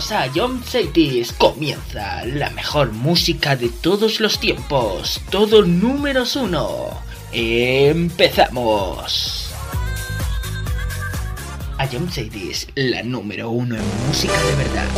A John Cities. Comienza la mejor música de todos los tiempos. Todo números uno. Empezamos. A John Cities, la número uno en música de verdad.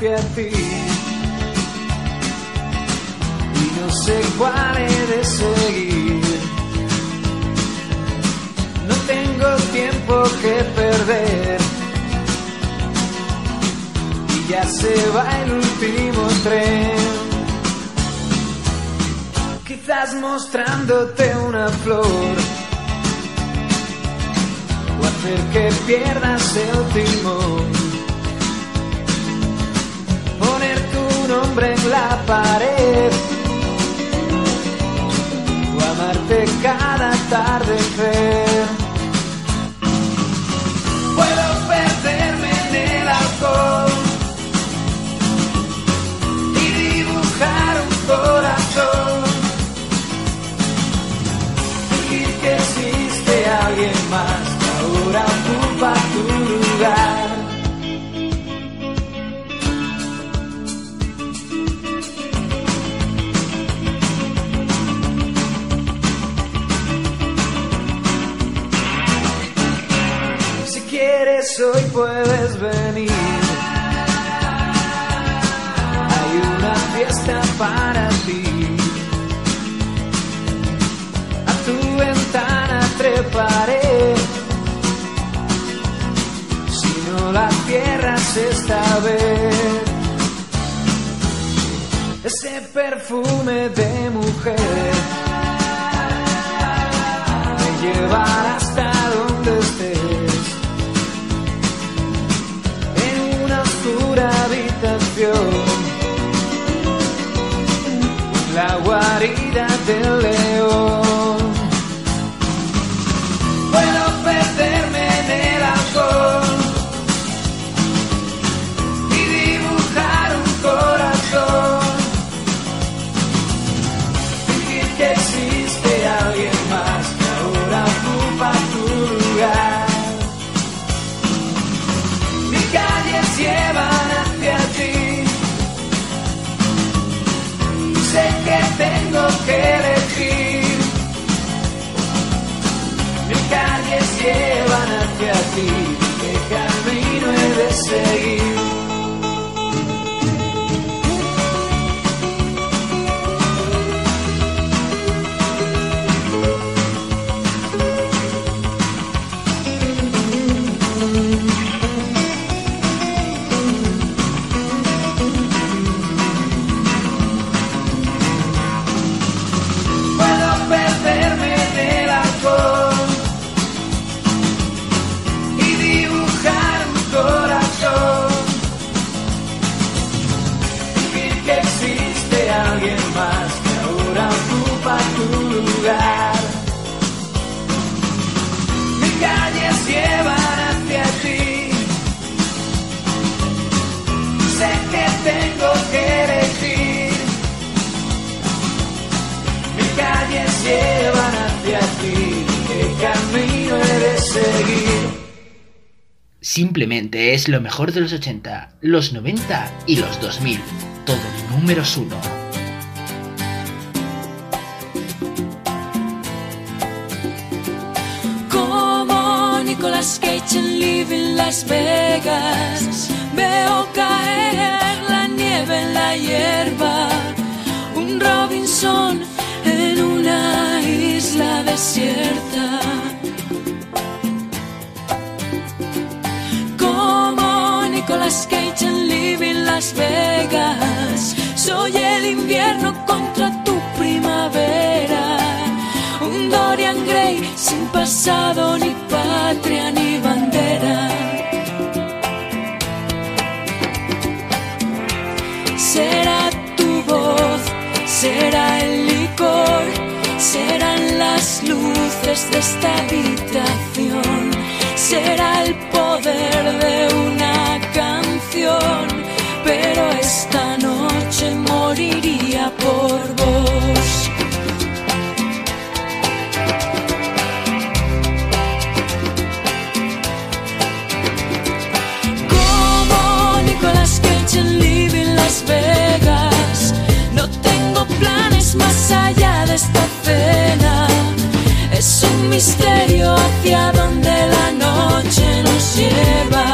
Llevan hacia hacia ti. ¿Qué camino he de seguir? Lugar. Mis calles llevan hacia ti. Sé que tengo que elegir. Mis calles llevan hacia ti, ¿qué camino he de seguir? Simplemente es lo mejor de los 80, los 90 y los 2000. Todo números uno. Nicolas Cage en Living Las Vegas, veo caer la nieve en la hierba, un Robinson en una isla desierta. Como Nicolas Cage en Living Las Vegas, soy el invierno contra tu primavera. Ni patria, ni bandera. Será tu voz, será el licor, serán las luces de esta habitación, será el poder de una canción, pero esta noche moriría por vos. Más allá de esta cena. Es un misterio hacia donde la noche nos lleva.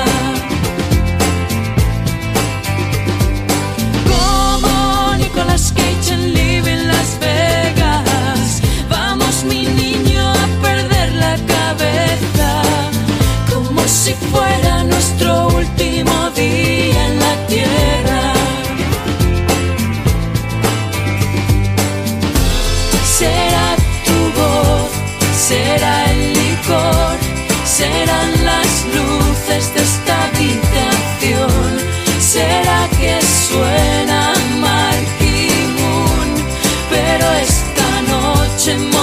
Como Nicolas Cage en Living Las Vegas. Vamos, mi niño, a perder la cabeza. Como si fuera nuestro último día en la tierra. serán las luces de esta habitación. Será que suena Marky pero esta noche.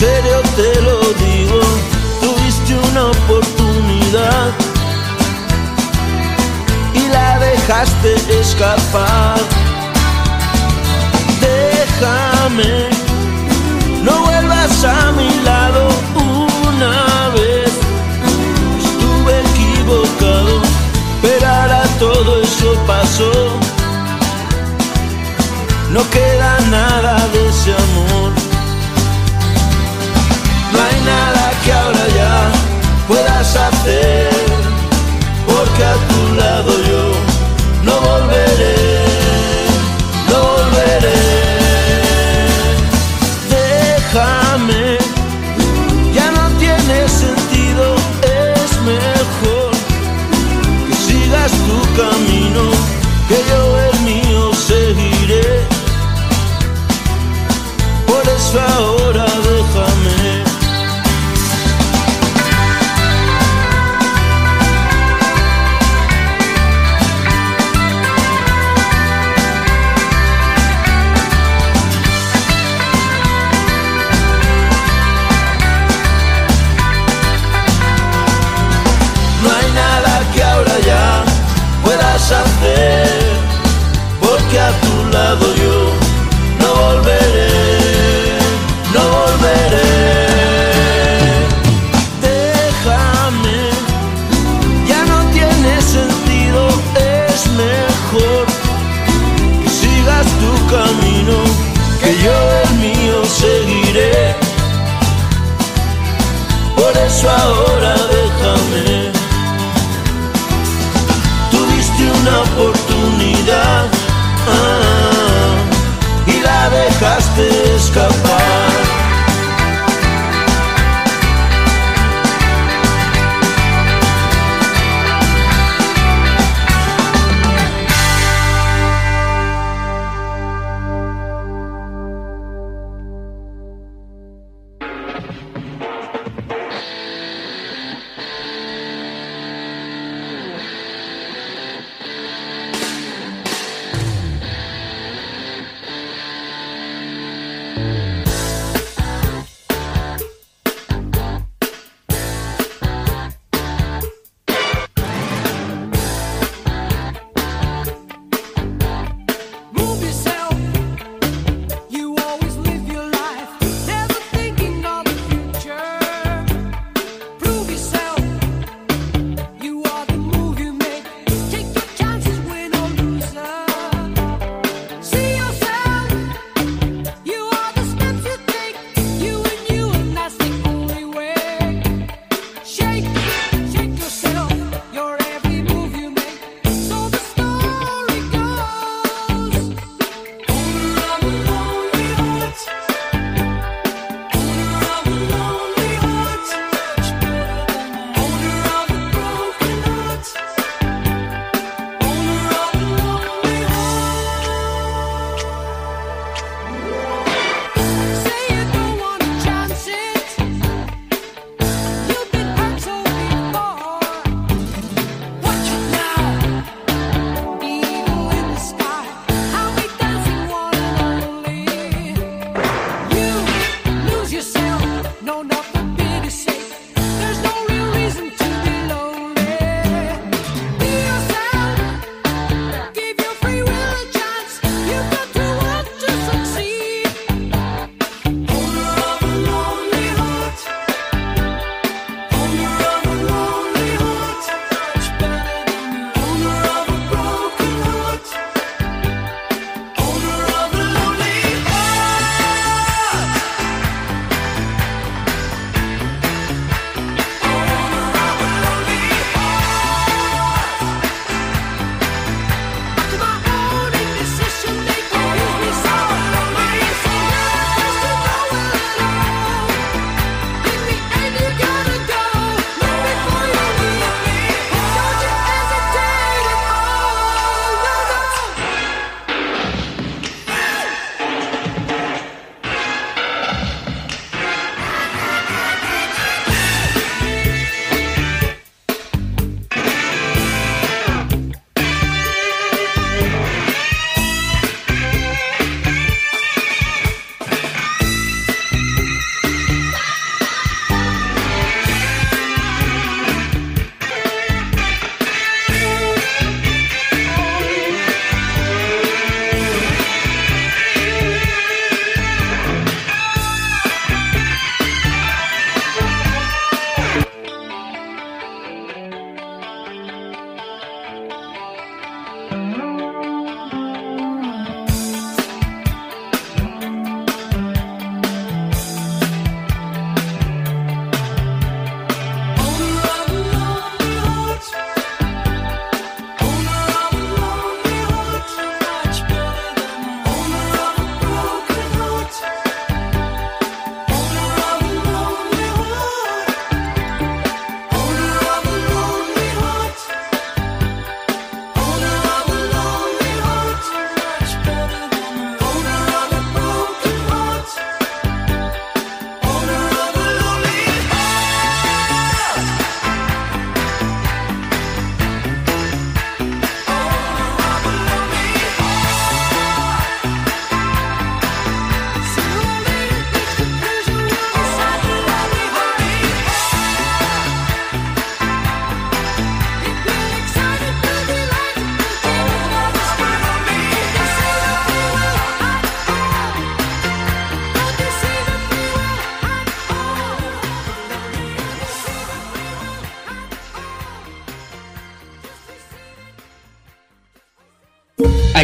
serio te lo digo, tuviste una oportunidad y la dejaste escapar. Déjame, no vuelvas a mi lado una vez. Estuve equivocado, pero ahora todo eso pasó. No queda nada de ese amor. terça-feira.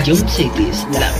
Jump Cities, la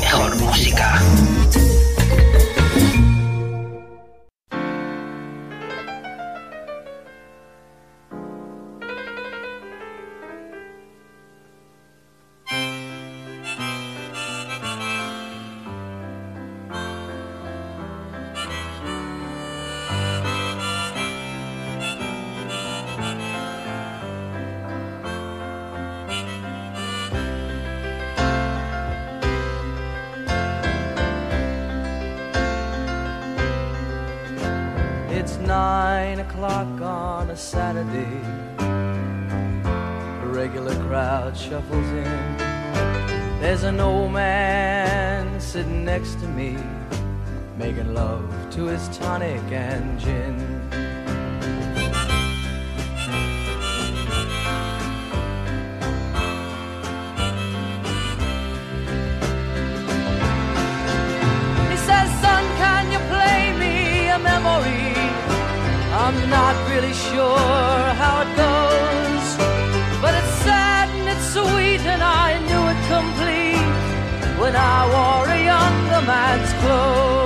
next to me, making love to his tonic and gin. He says, Son, can you play me a memory? I'm not really sure how it goes, but it's sad and it's sweet, and I knew it complete when I wore a younger my clothes.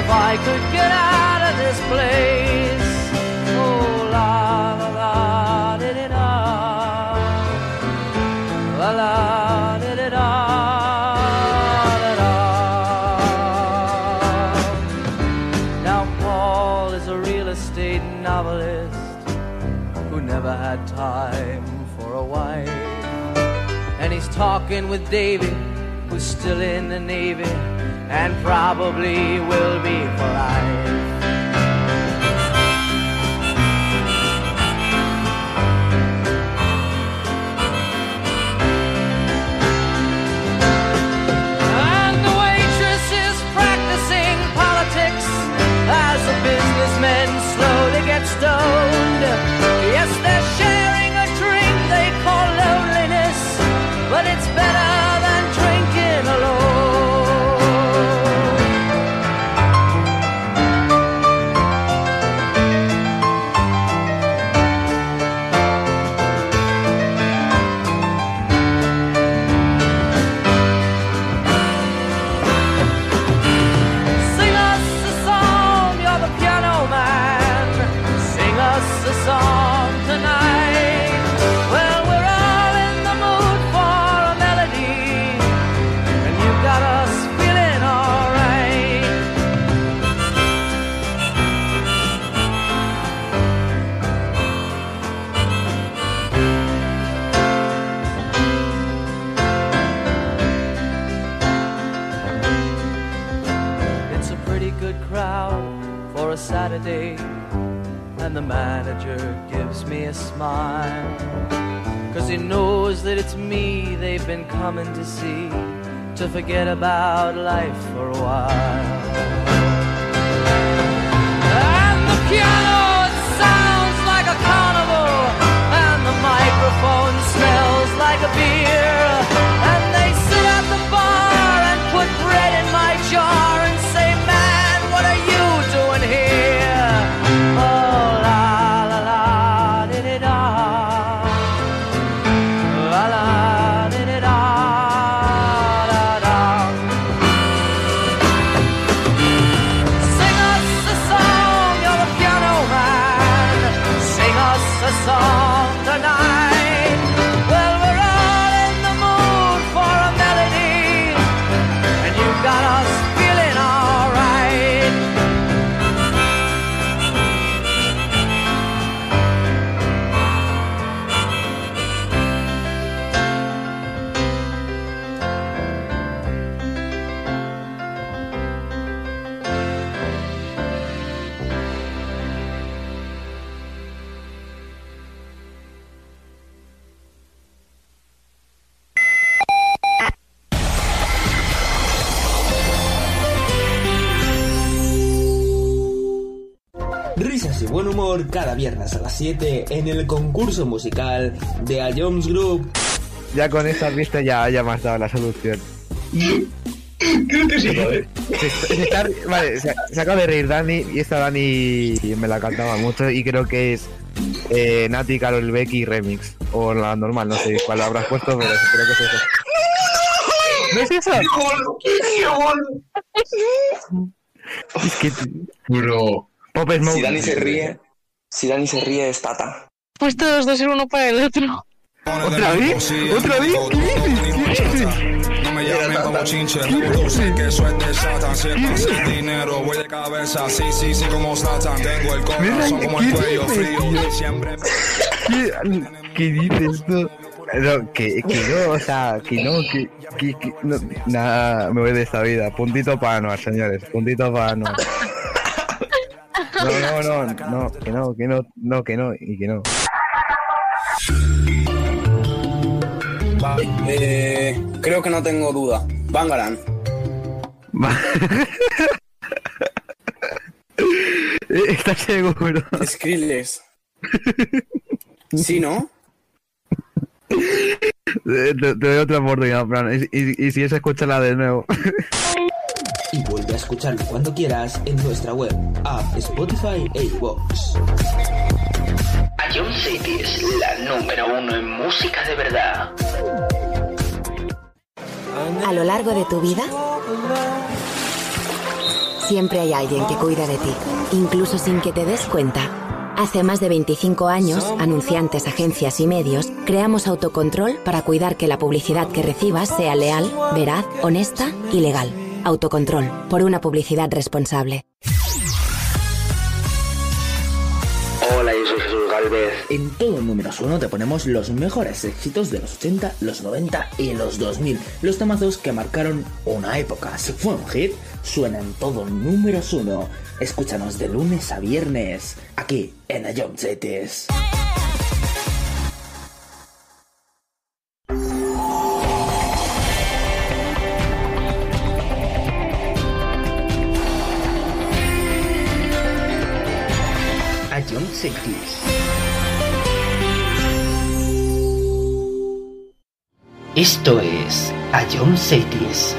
if I could get out of this place. Oh, la la la, did it La la, did Now, Paul is a real estate novelist who never had time for a wife. And he's talking with Davy, who's still in the Navy and probably will be for life. And the waitress is practicing politics as the businessmen slowly get stoned. The manager gives me a smile. Cause he knows that it's me they've been coming to see, to forget about life for a while. En el concurso musical de A Jones Group. Ya con esta pista ya, ya me has dado la solución. Creo que sí, joder. Se, se está- vale, se, se acaba de reír Dani y esta Dani me la cantaba mucho y creo que es eh, Nati, Carol Becky Remix. O la normal, no sé cuál habrás puesto, pero creo que es eso. ¿No es eso? ¡Qué. Es que Bro. Pop Smoke. Si Dani se ríe, si Dani se ríe es Tata. Pues todos dos ser uno para el otro. ¿Otra vez? ¿Otra vez? ¿Qué dices? ¿Qué dices? No me llamen como chinche, que de Satan. Si es fácil dinero, voy de cabeza. Sí, sí, sí, como Satan. Tengo el corazón como el cuello frío. Siempre. ¿Qué, qué dices tú? No, que, que no, o sea, que no, que, que, que no, nada, me voy de esta vida. Puntito para Anuar, señores, puntito para Anuar. No, no, no, no, que no, que no, no, que no, y que no. Vale, eh, creo que no tengo duda. Bangaran. ¿Estás seguro? Skrillex. Sí, ¿no? Te, te doy otra oportunidad, Fran, y, y- y si es, escúchala de nuevo. Y vuelve a escucharlo cuando quieras en nuestra web, app, Spotify e iVoox. A John City es la número uno en música de verdad. A lo largo de tu vida, siempre hay alguien que cuida de ti, incluso sin que te des cuenta. Hace más de 25 años, anunciantes, agencias y medios, creamos autocontrol para cuidar que la publicidad que recibas sea leal, veraz, honesta y legal. Autocontrol, por una publicidad responsable. Hola, yo soy Jesús Galvez. En todo números uno te ponemos los mejores éxitos de los 80, los 90 y los 2000. Los temazos que marcaron una época. Si fue un hit, suena en todo números uno. Escúchanos de lunes a viernes, aquí en A Job Esto es A John Cities.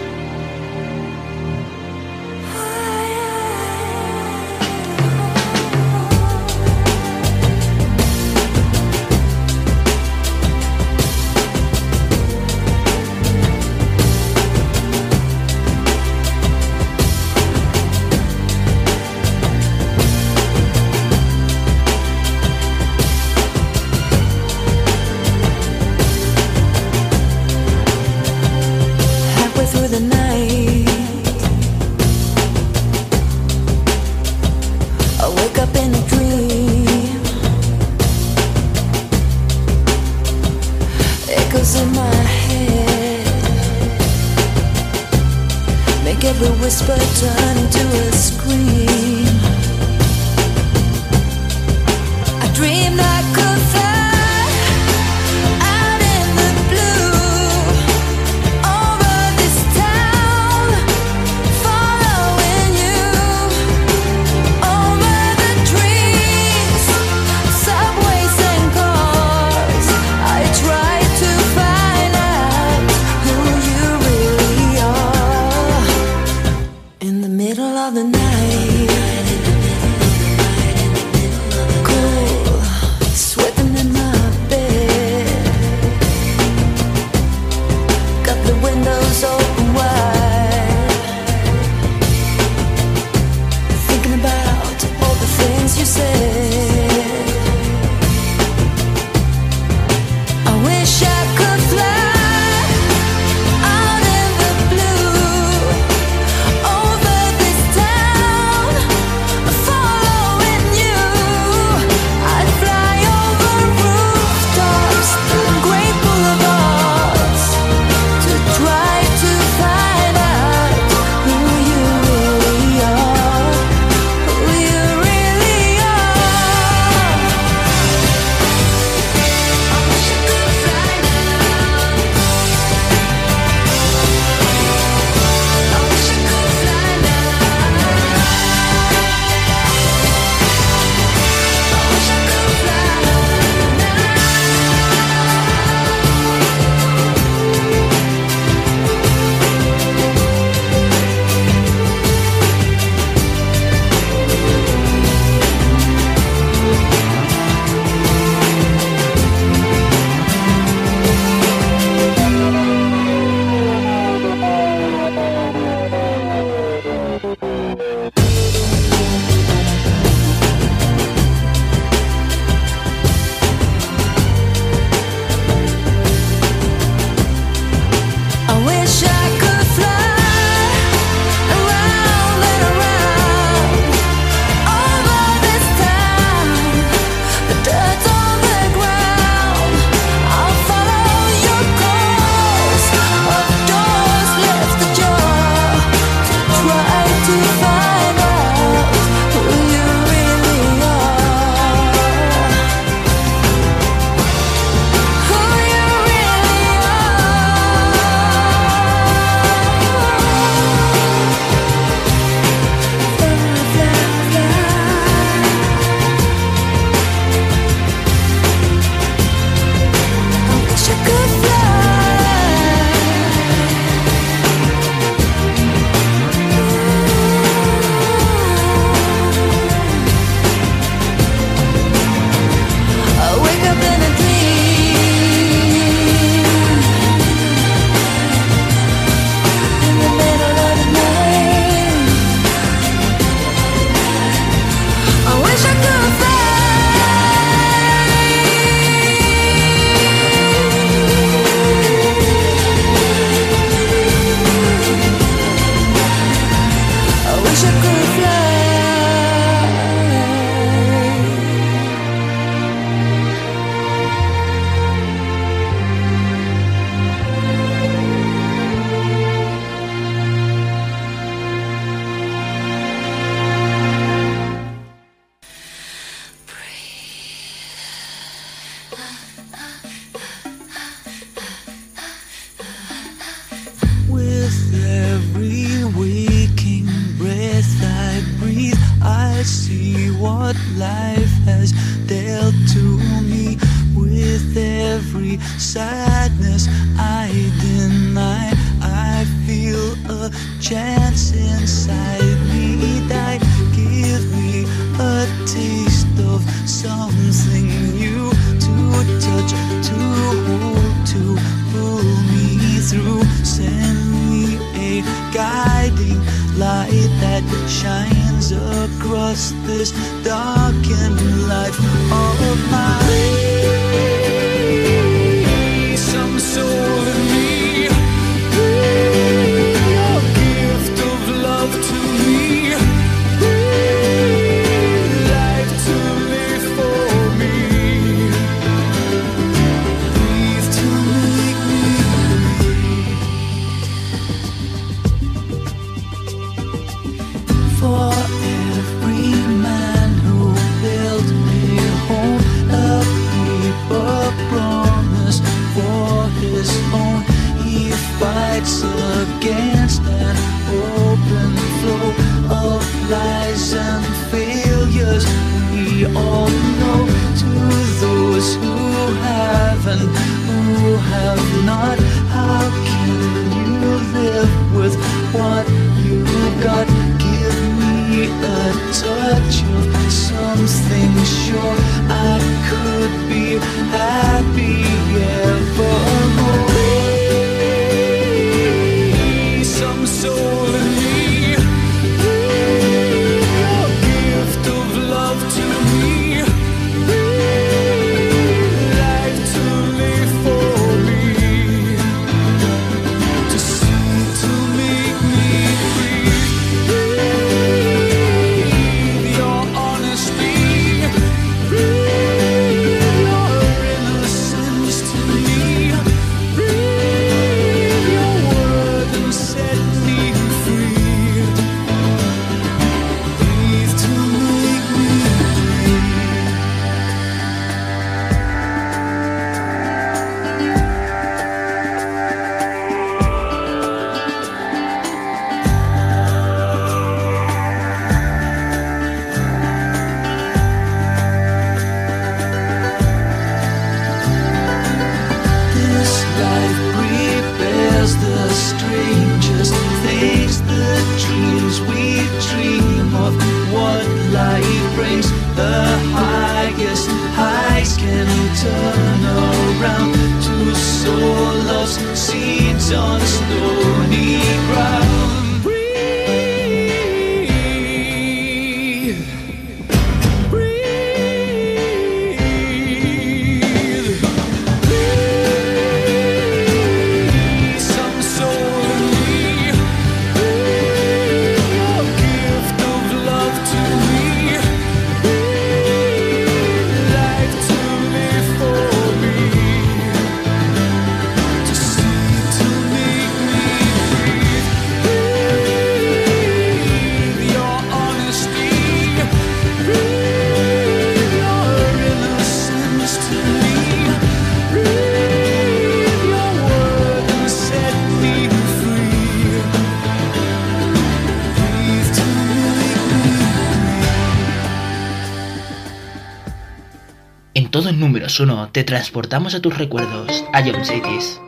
Te transportamos a tus recuerdos, a John Cities.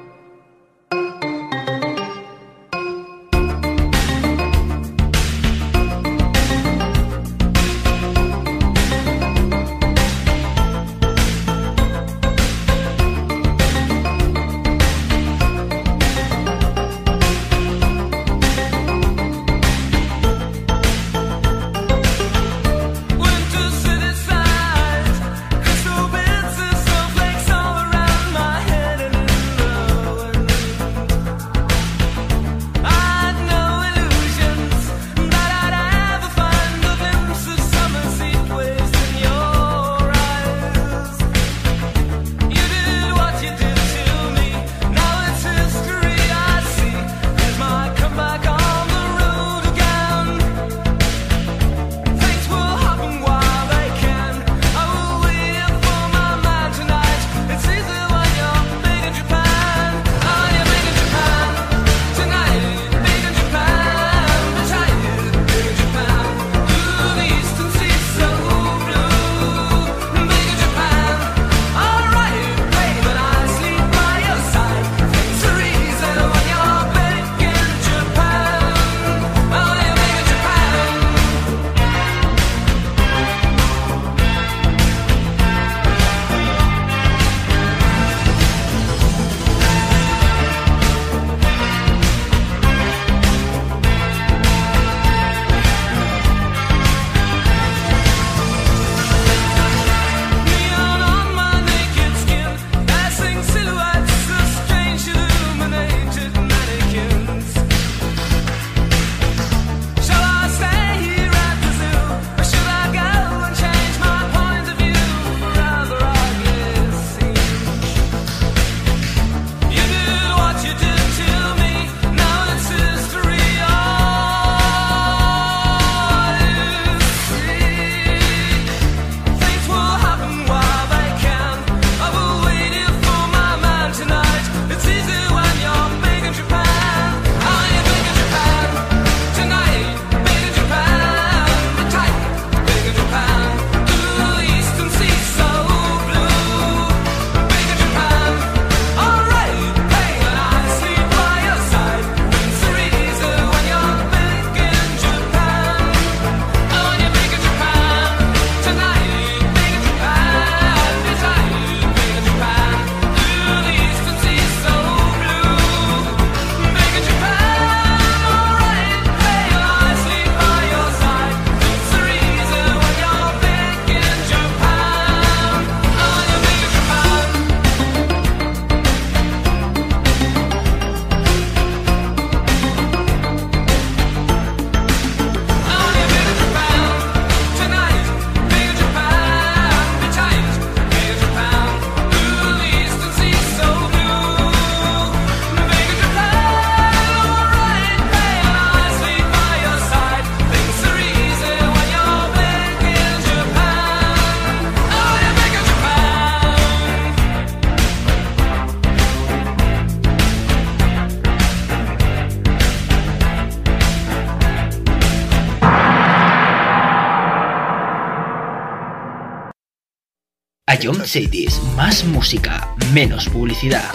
John Cities. Más música, menos publicidad.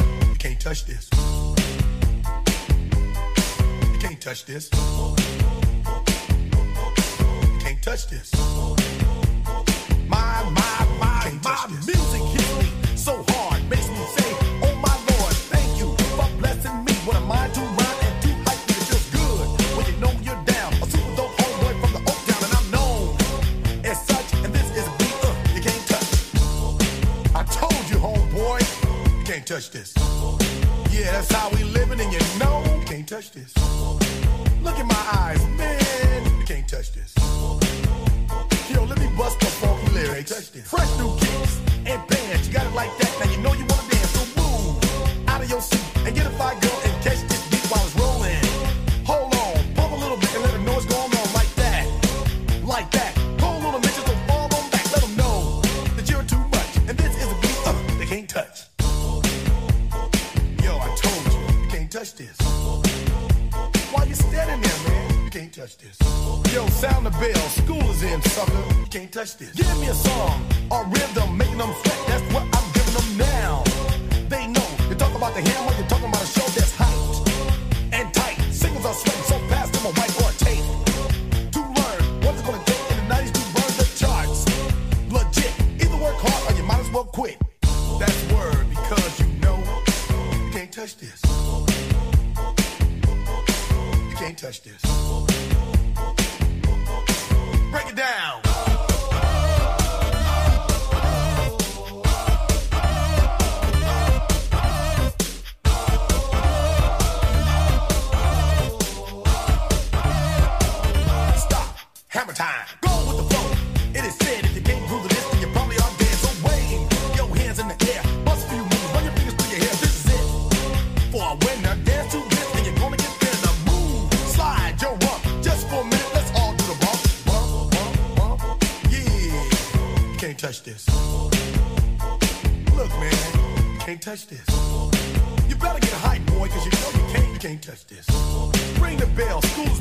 touch this. You better get a hype, boy, cause you know you can't, you can't touch this. Ring the bell, school's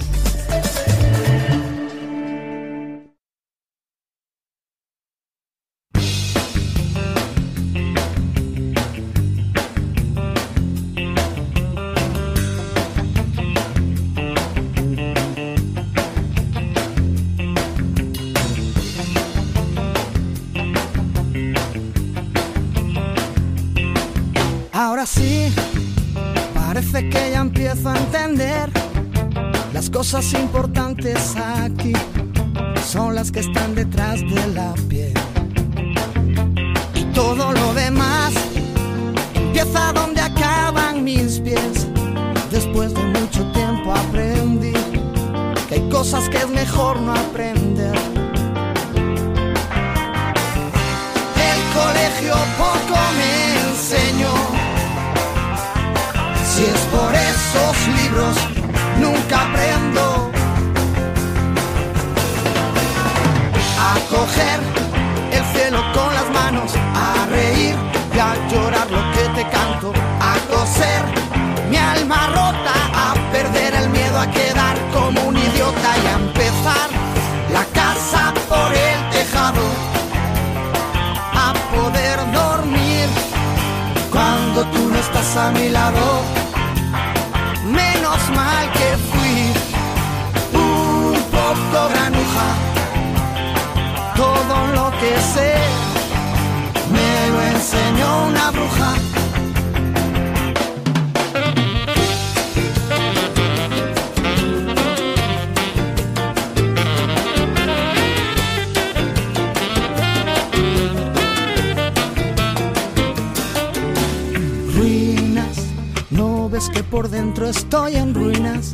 Que por dentro estoy en ruinas.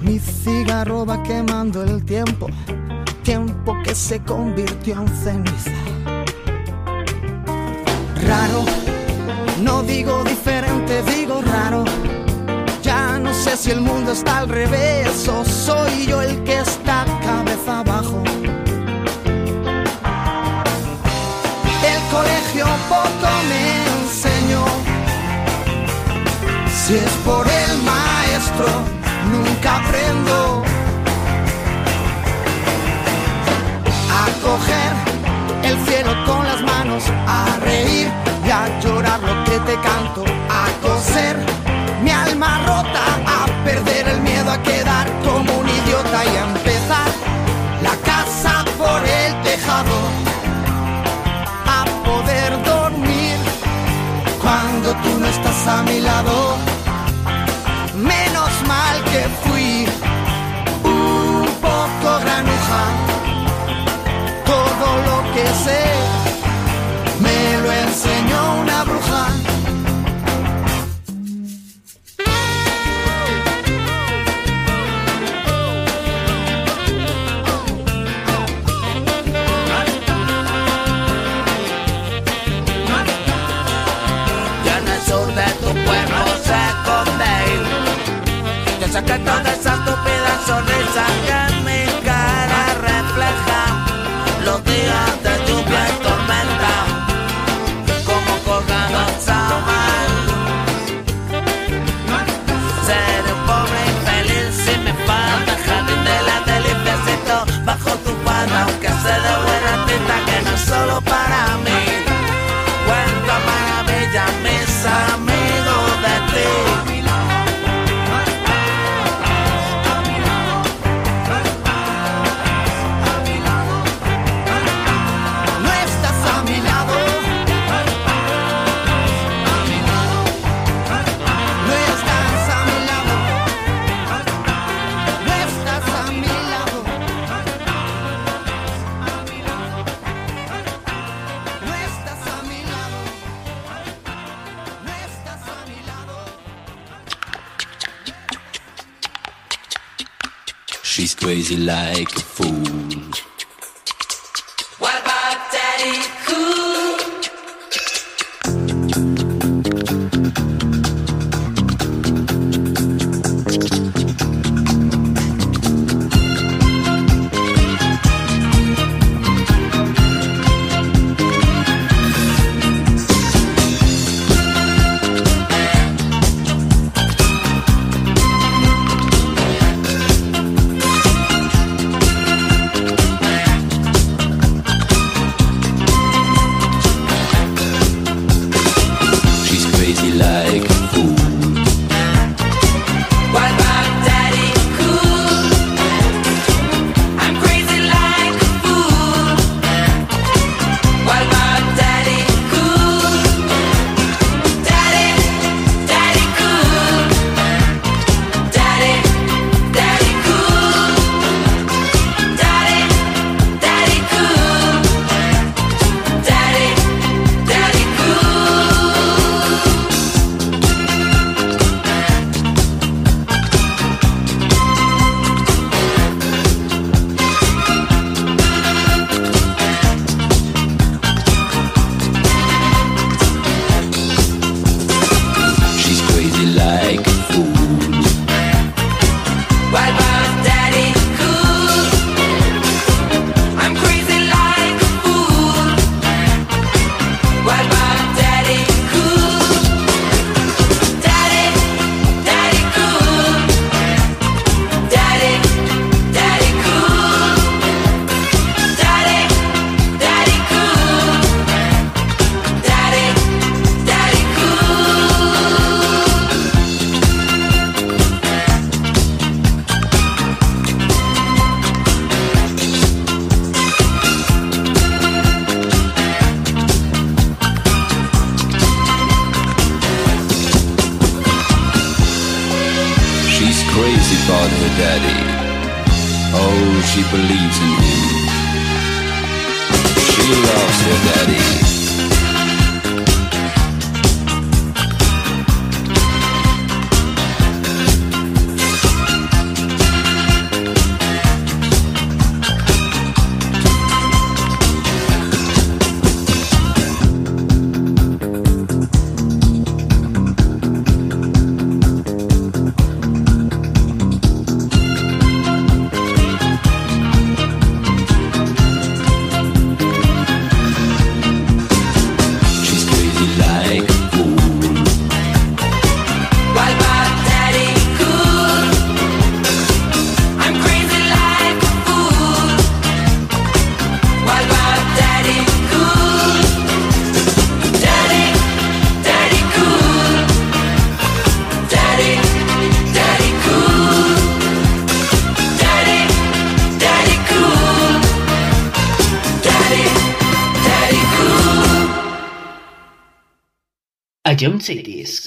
Mi cigarro va quemando el tiempo tiempo que se convirtió en ceniza. Raro, no digo diferente, digo raro. Ya no sé si el mundo está al revés o soy yo el que está cabeza abajo. El colegio poco me Si es por el maestro, nunca aprendo. a coger el cielo con las manos, a reír y a llorar lo que te canto, a coser mi alma rota, a perder el miedo a quedar como un idiota y a empezar la casa por el tejado, a poder dormir cuando tú no estás a mi lado. Que fui un poco granuja. Todo lo que sé Que toda esa estúpida sonrisa que en mi cara refleja Los días de lluvia y tormenta Como colgados a mar Seré un pobre infeliz si me falta jardín de la deliciacito Bajo tu falda aunque sé de buena tinta que no es solo para mí. Cuenta maravilla mis amigos crazy like A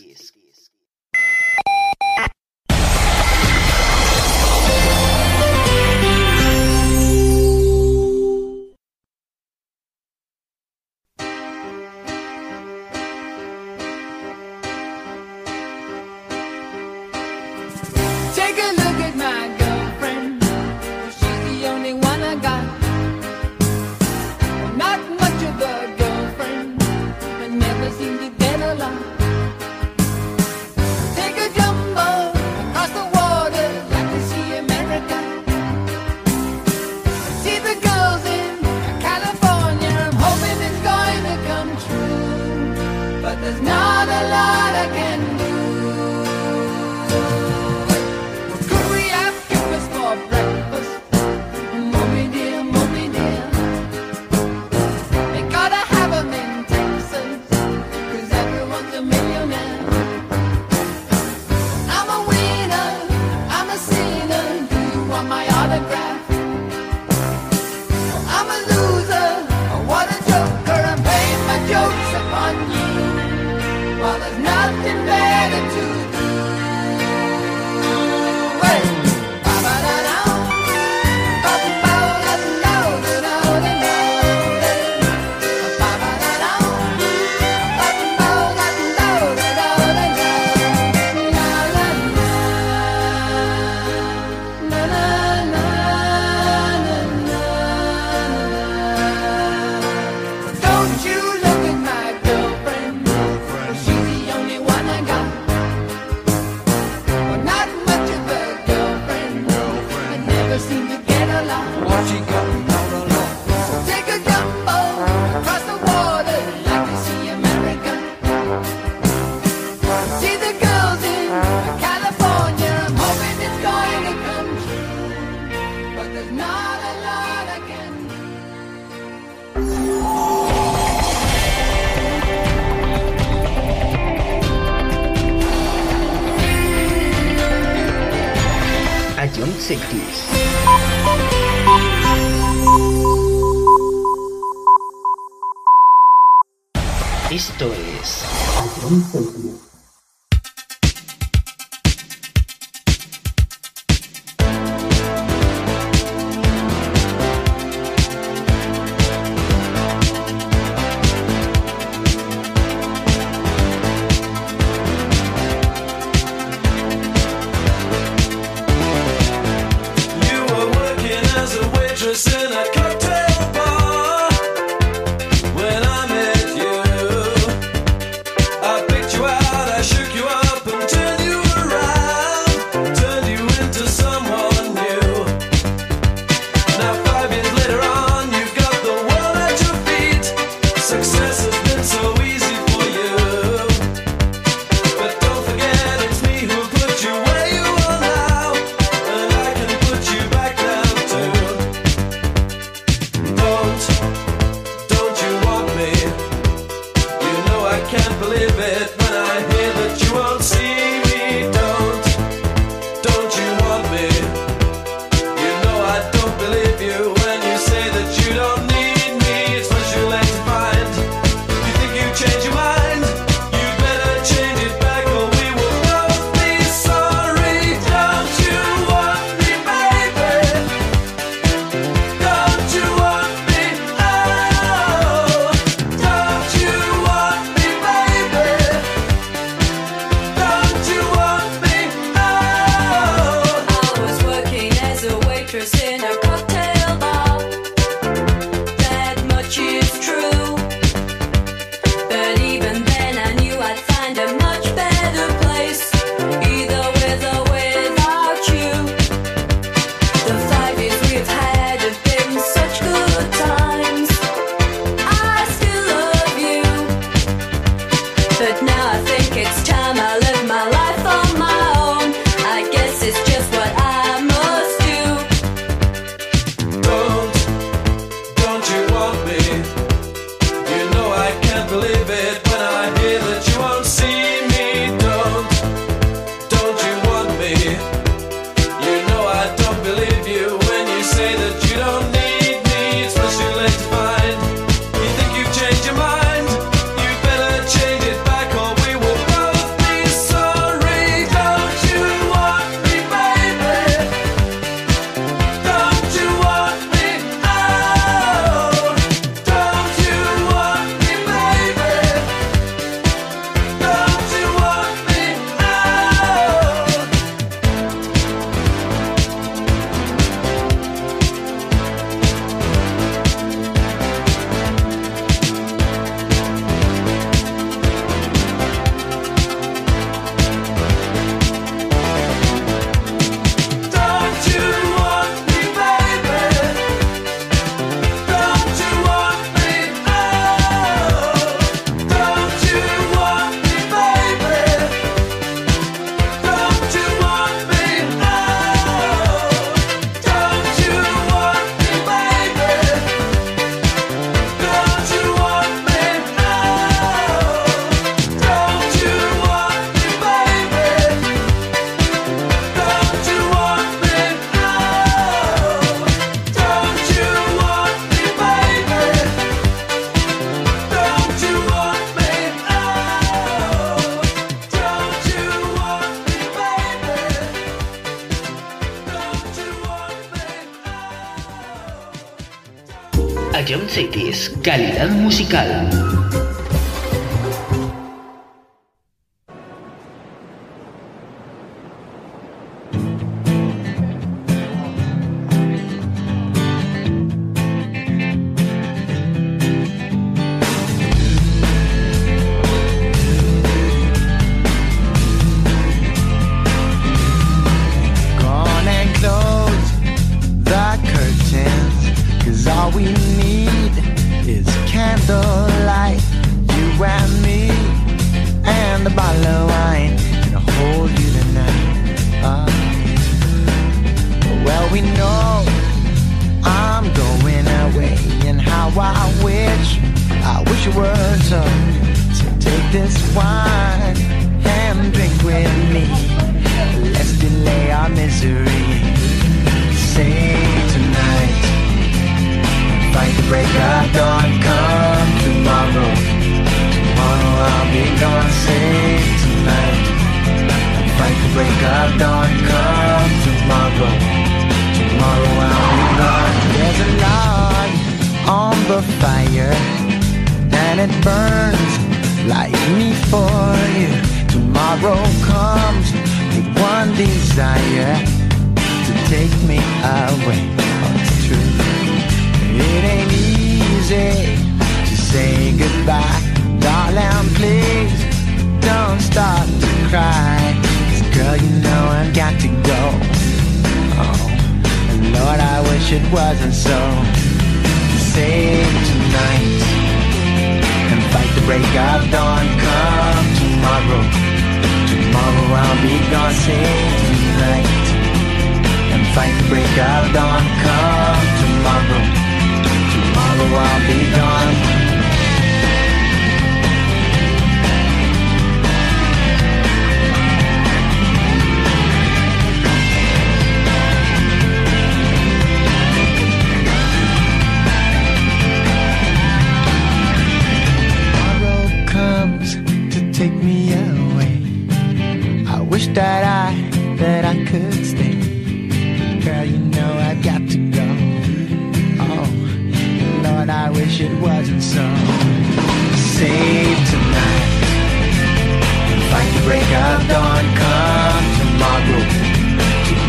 Calidad musical.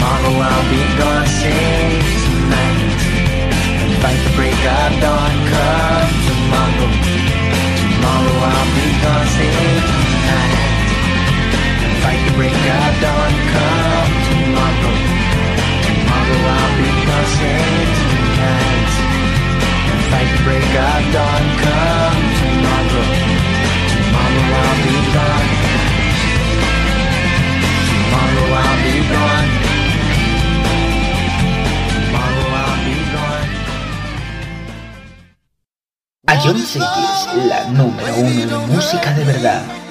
Tomorrow I'll be gone, sing tonight And fight the break of dawn, come tomorrow. Tomorrow I'll be gone, sing tonight And fight the break of dawn, come tomorrow. Tomorrow I'll be gone, sing tonight And fight the break of dawn John la número uno en música de verdad.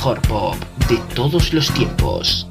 Mejor pop de todos los tiempos.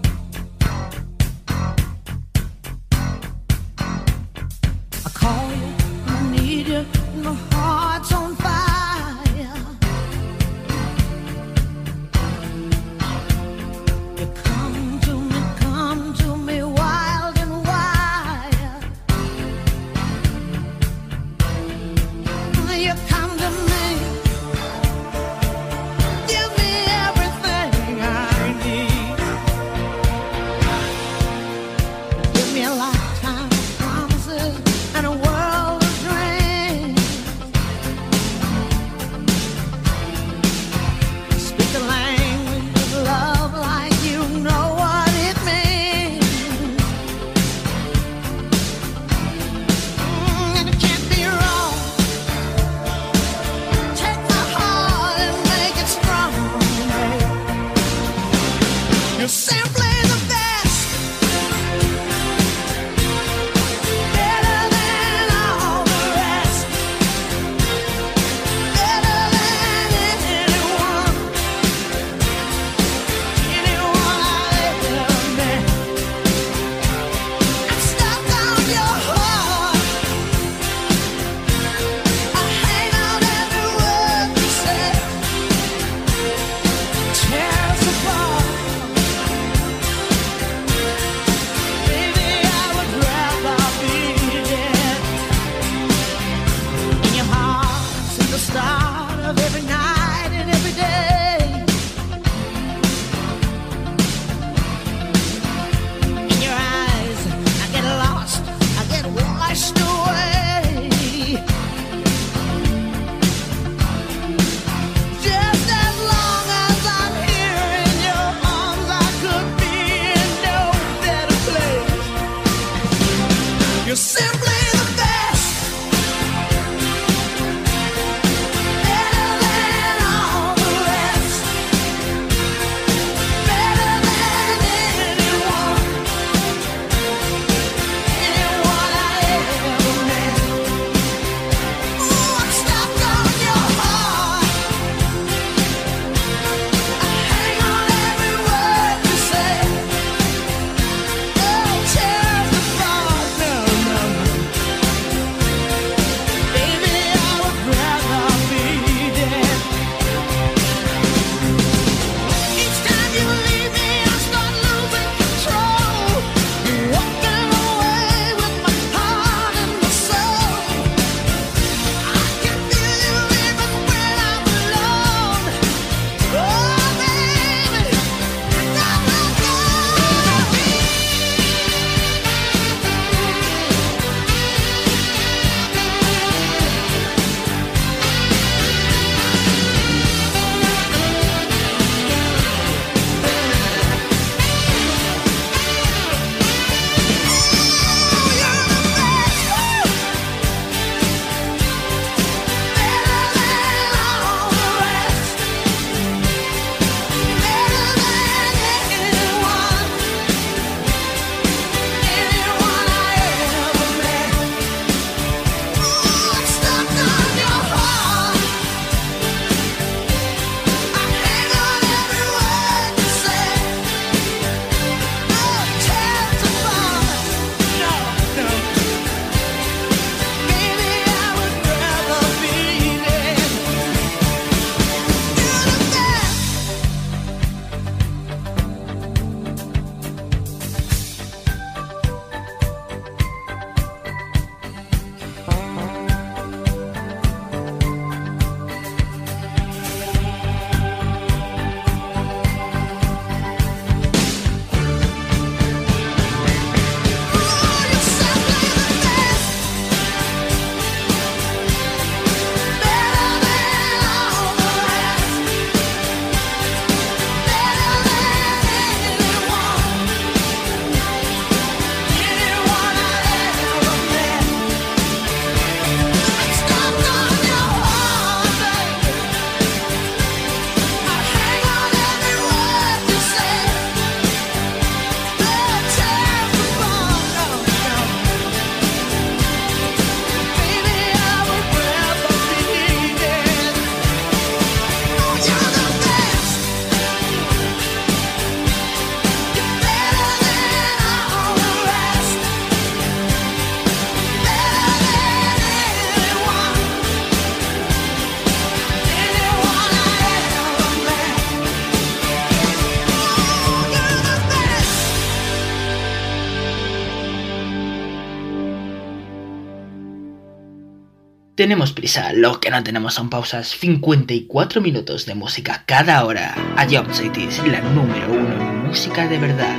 Tenemos prisa, lo que no tenemos son pausas. 54 minutos de música cada hora. A Job Cities, la número uno en música de verdad.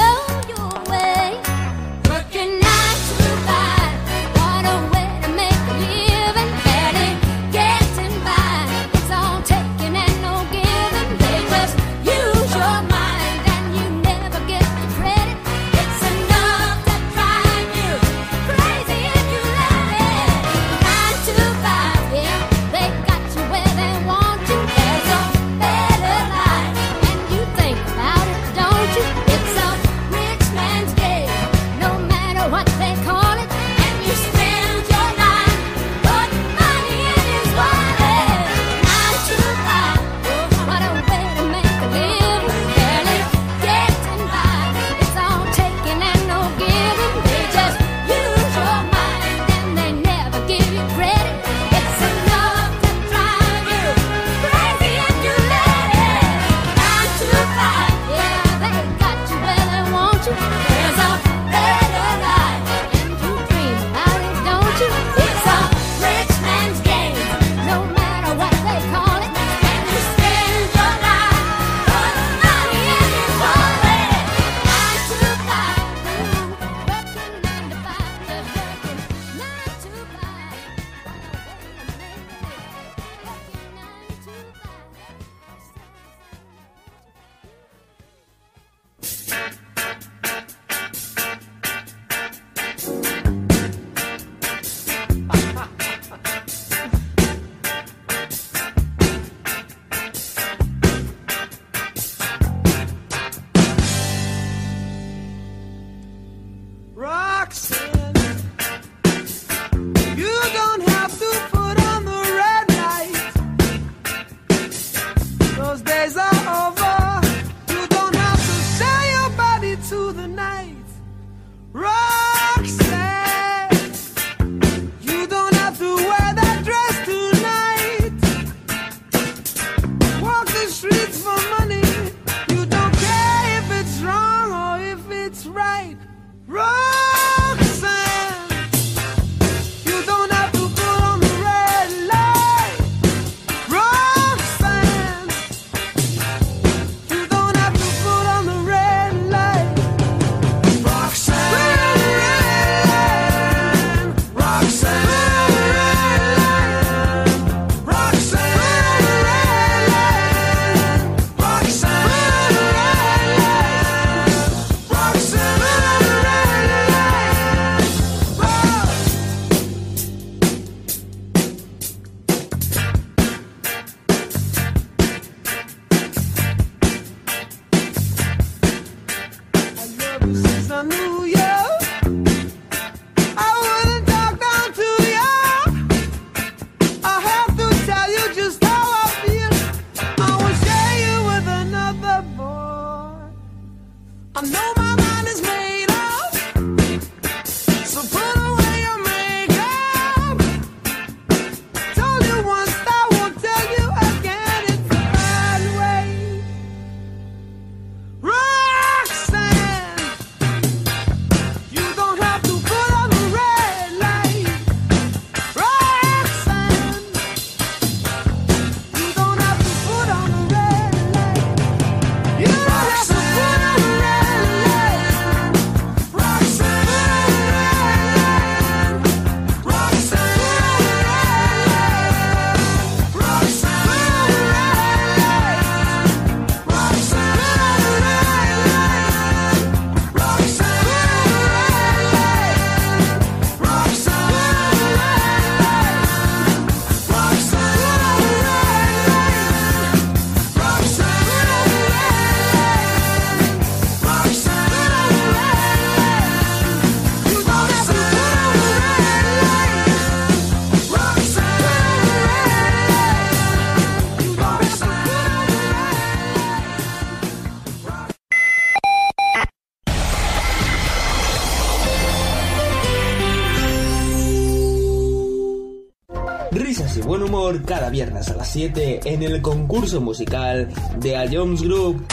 viernes a las 7 en el concurso musical de A Jones Group.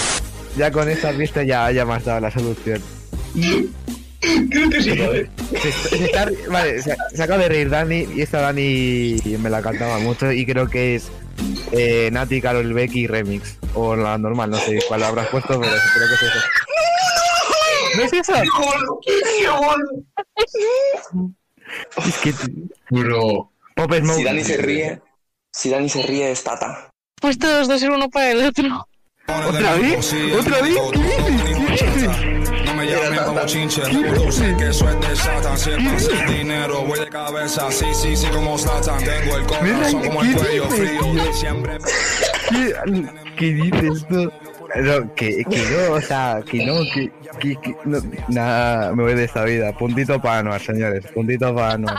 Ya con esta pista ya, ya me has dado la solución. Creo que sí, eh, está, vale, se, acaba de reír Dani y esta Dani me la cantaba mucho y creo que es eh, Nati, Carol Becky Remix. O la normal, no sé cuál habrás puesto, pero creo que es eso. ¿No es eso? Es que... Bro. Pop Smoke. Si Dani se ríe si Dani se ríe es Tata. Pues todos dos ser uno para el otro. ¿Otra vez? ¿Otra vez? No me llamen como chinche, que eso es de Satan. Siempre sin dinero, voy de cabeza. Sí, sí, sí, como Satan. Tengo el corazón como el ¿Qué cuello dices, frío. ¿Qué, qué dices tú? No, que, que no, o sea, que no, que, que, que no, nada, me voy de esta vida. Puntito para Anuar, señores, puntito para Anuar.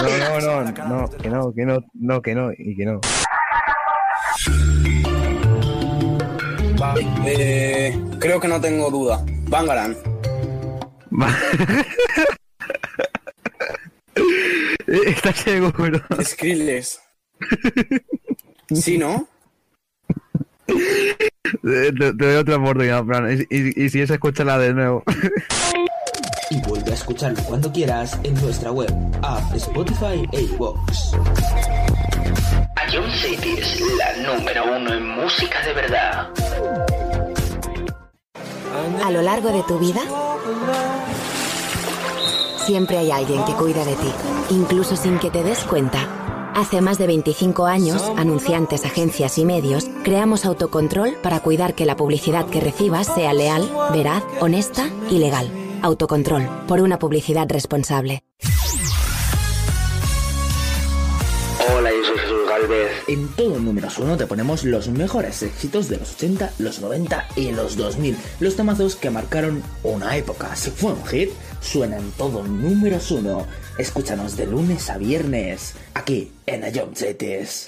No, no, no, no, que no, que no, no, que no, y que no. Eh, creo que no tengo duda. Bangaran. ¿Estás seguro? Skrillex. ¿Sí, no? Te, te doy otra oportunidad, Fran, y, y, y si es, escúchala de nuevo. Y vuelve a escucharlo cuando quieras en nuestra web, app, Spotify e iVoox. Ion City es la número uno en música de verdad. A lo largo de tu vida, siempre hay alguien que cuida de ti, incluso sin que te des cuenta. Hace más de 25 años, anunciantes, agencias y medios, creamos autocontrol para cuidar que la publicidad que recibas sea leal, veraz, honesta y legal. Autocontrol, por una publicidad responsable. Hola, yo soy Jesús Galvez. En todo números uno te ponemos los mejores éxitos de los 80, los 90 y los 2000. Los temazos que marcaron una época. Si fue un hit, suena en todo números uno. Escúchanos de lunes a viernes, aquí en Ion Cities.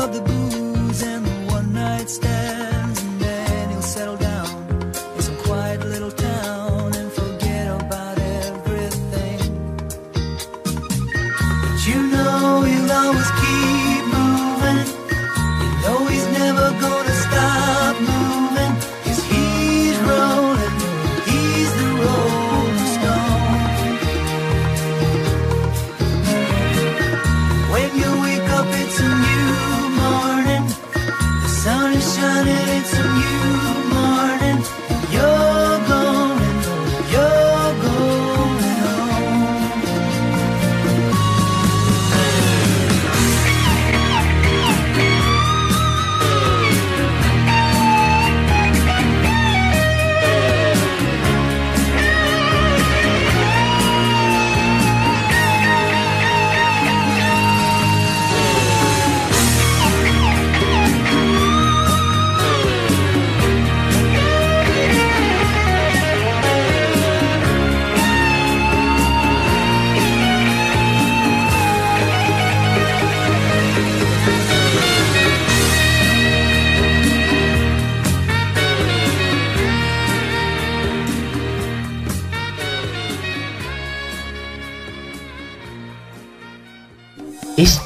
of the booze and the one night stand.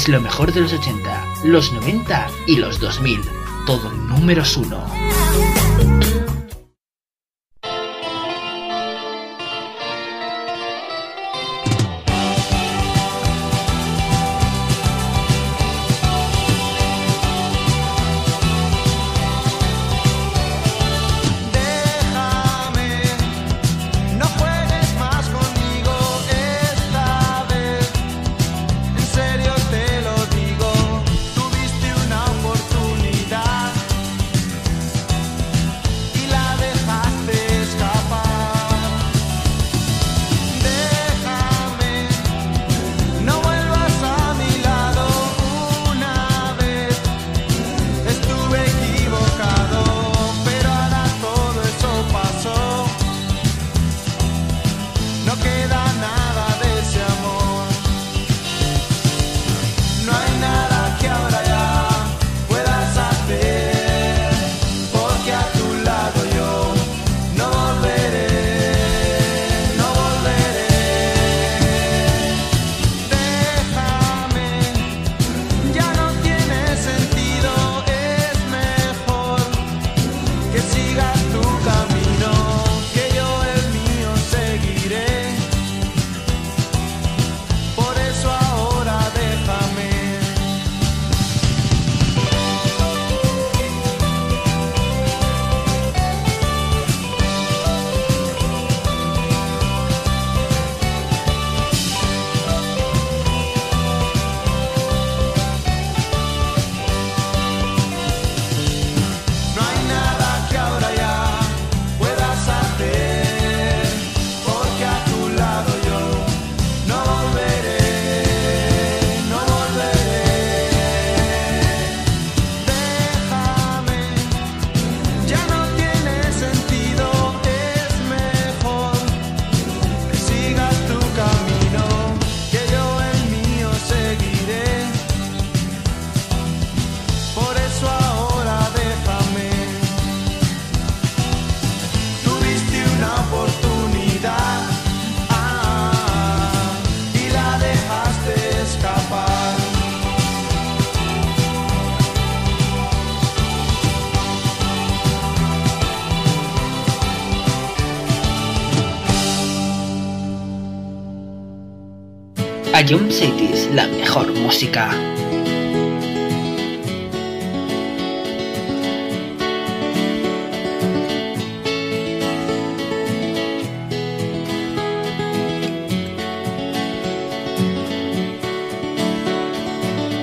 Es lo mejor de los 80, los 90 y los 2000. Todo números uno. Jump Cities, la mejor música.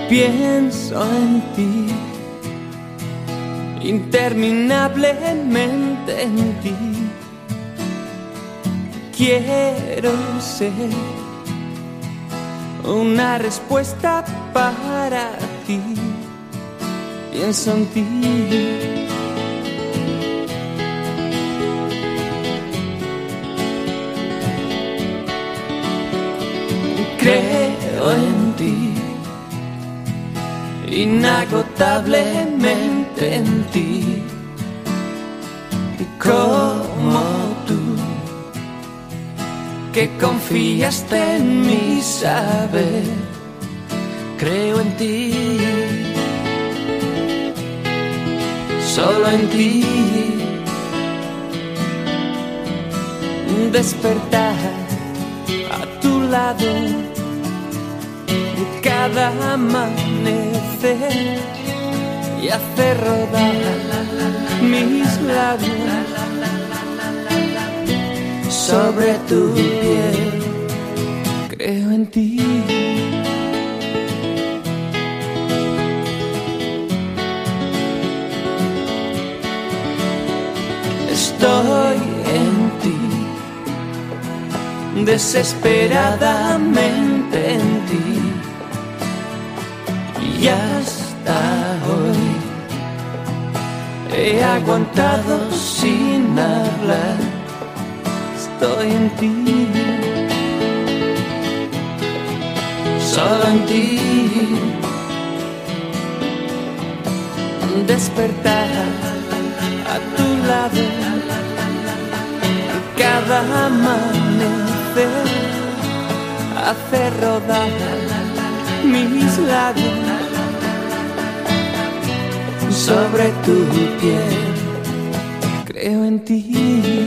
Pienso en ti, interminablemente en ti. Quiero ser una respuesta para ti. Pienso en ti. Creo en ti inagotablemente en ti que confiaste en mi saber creo en ti. Solo en ti. Despertar a tu lado cada amanecer y hacer rodar mis labios sobre tu piel. Creo en ti. Estoy en ti, desesperadamente en ti y hasta hoy he aguantado sin hablar estoy en ti, solo en ti. Despertar a tu lado cada amanecer, hacer rodar mis labios sobre tu piel. Creo en ti.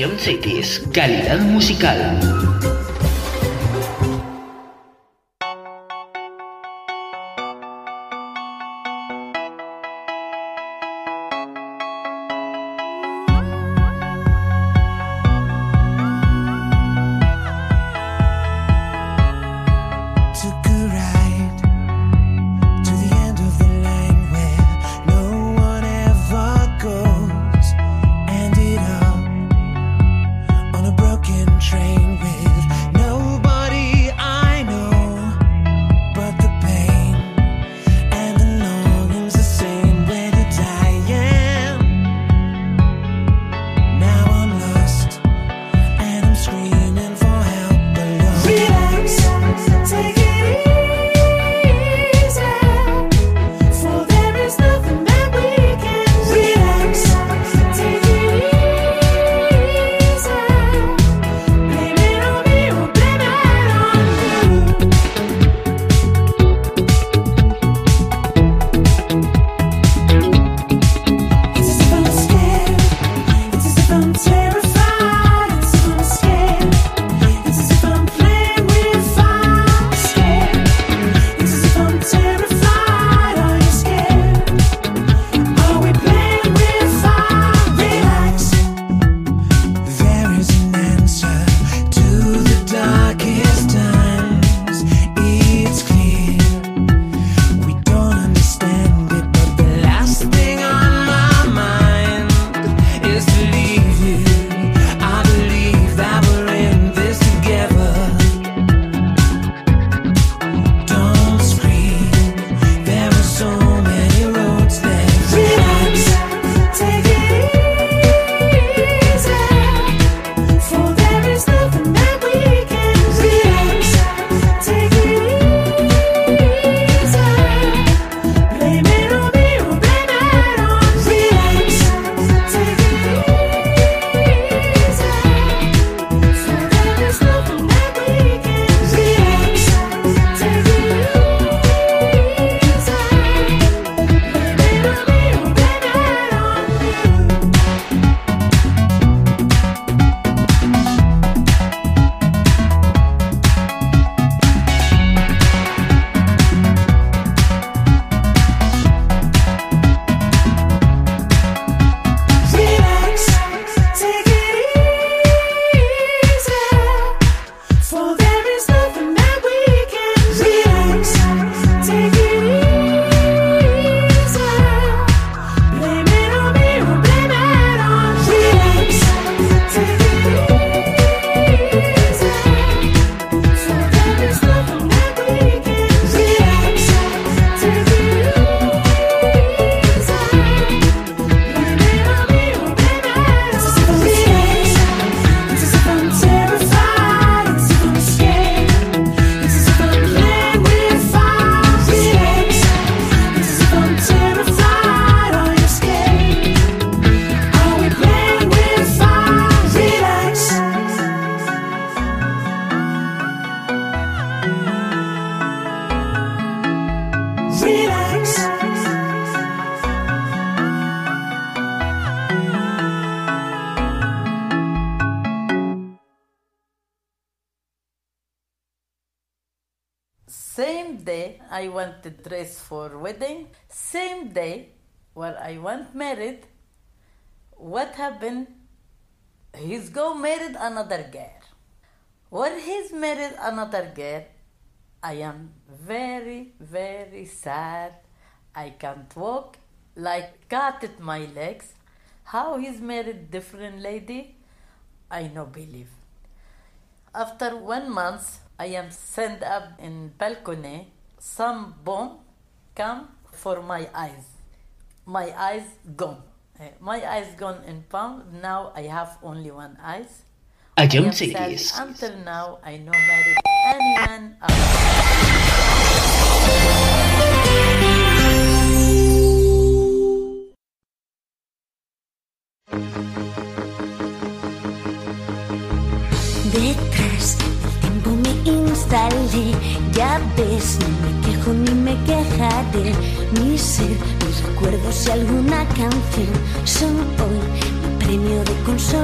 Station Cities. Calidad musical. went married, what happened? He's go married another girl. When he's married another girl, I am very, very sad. I can't walk, like cut at my legs. How he's married different lady, I no believe. After one month, I am sent up in balcony. Some bomb come for my eyes my eyes gone. Eh, my eyes gone and pound. Now I have only one eyes. I don't see this. Until now, I no married Detrás tiempo me instalé, ya ves, no me ni me quejaré. Mi ser, mis recuerdos y alguna canción son hoy mi premio de consolación.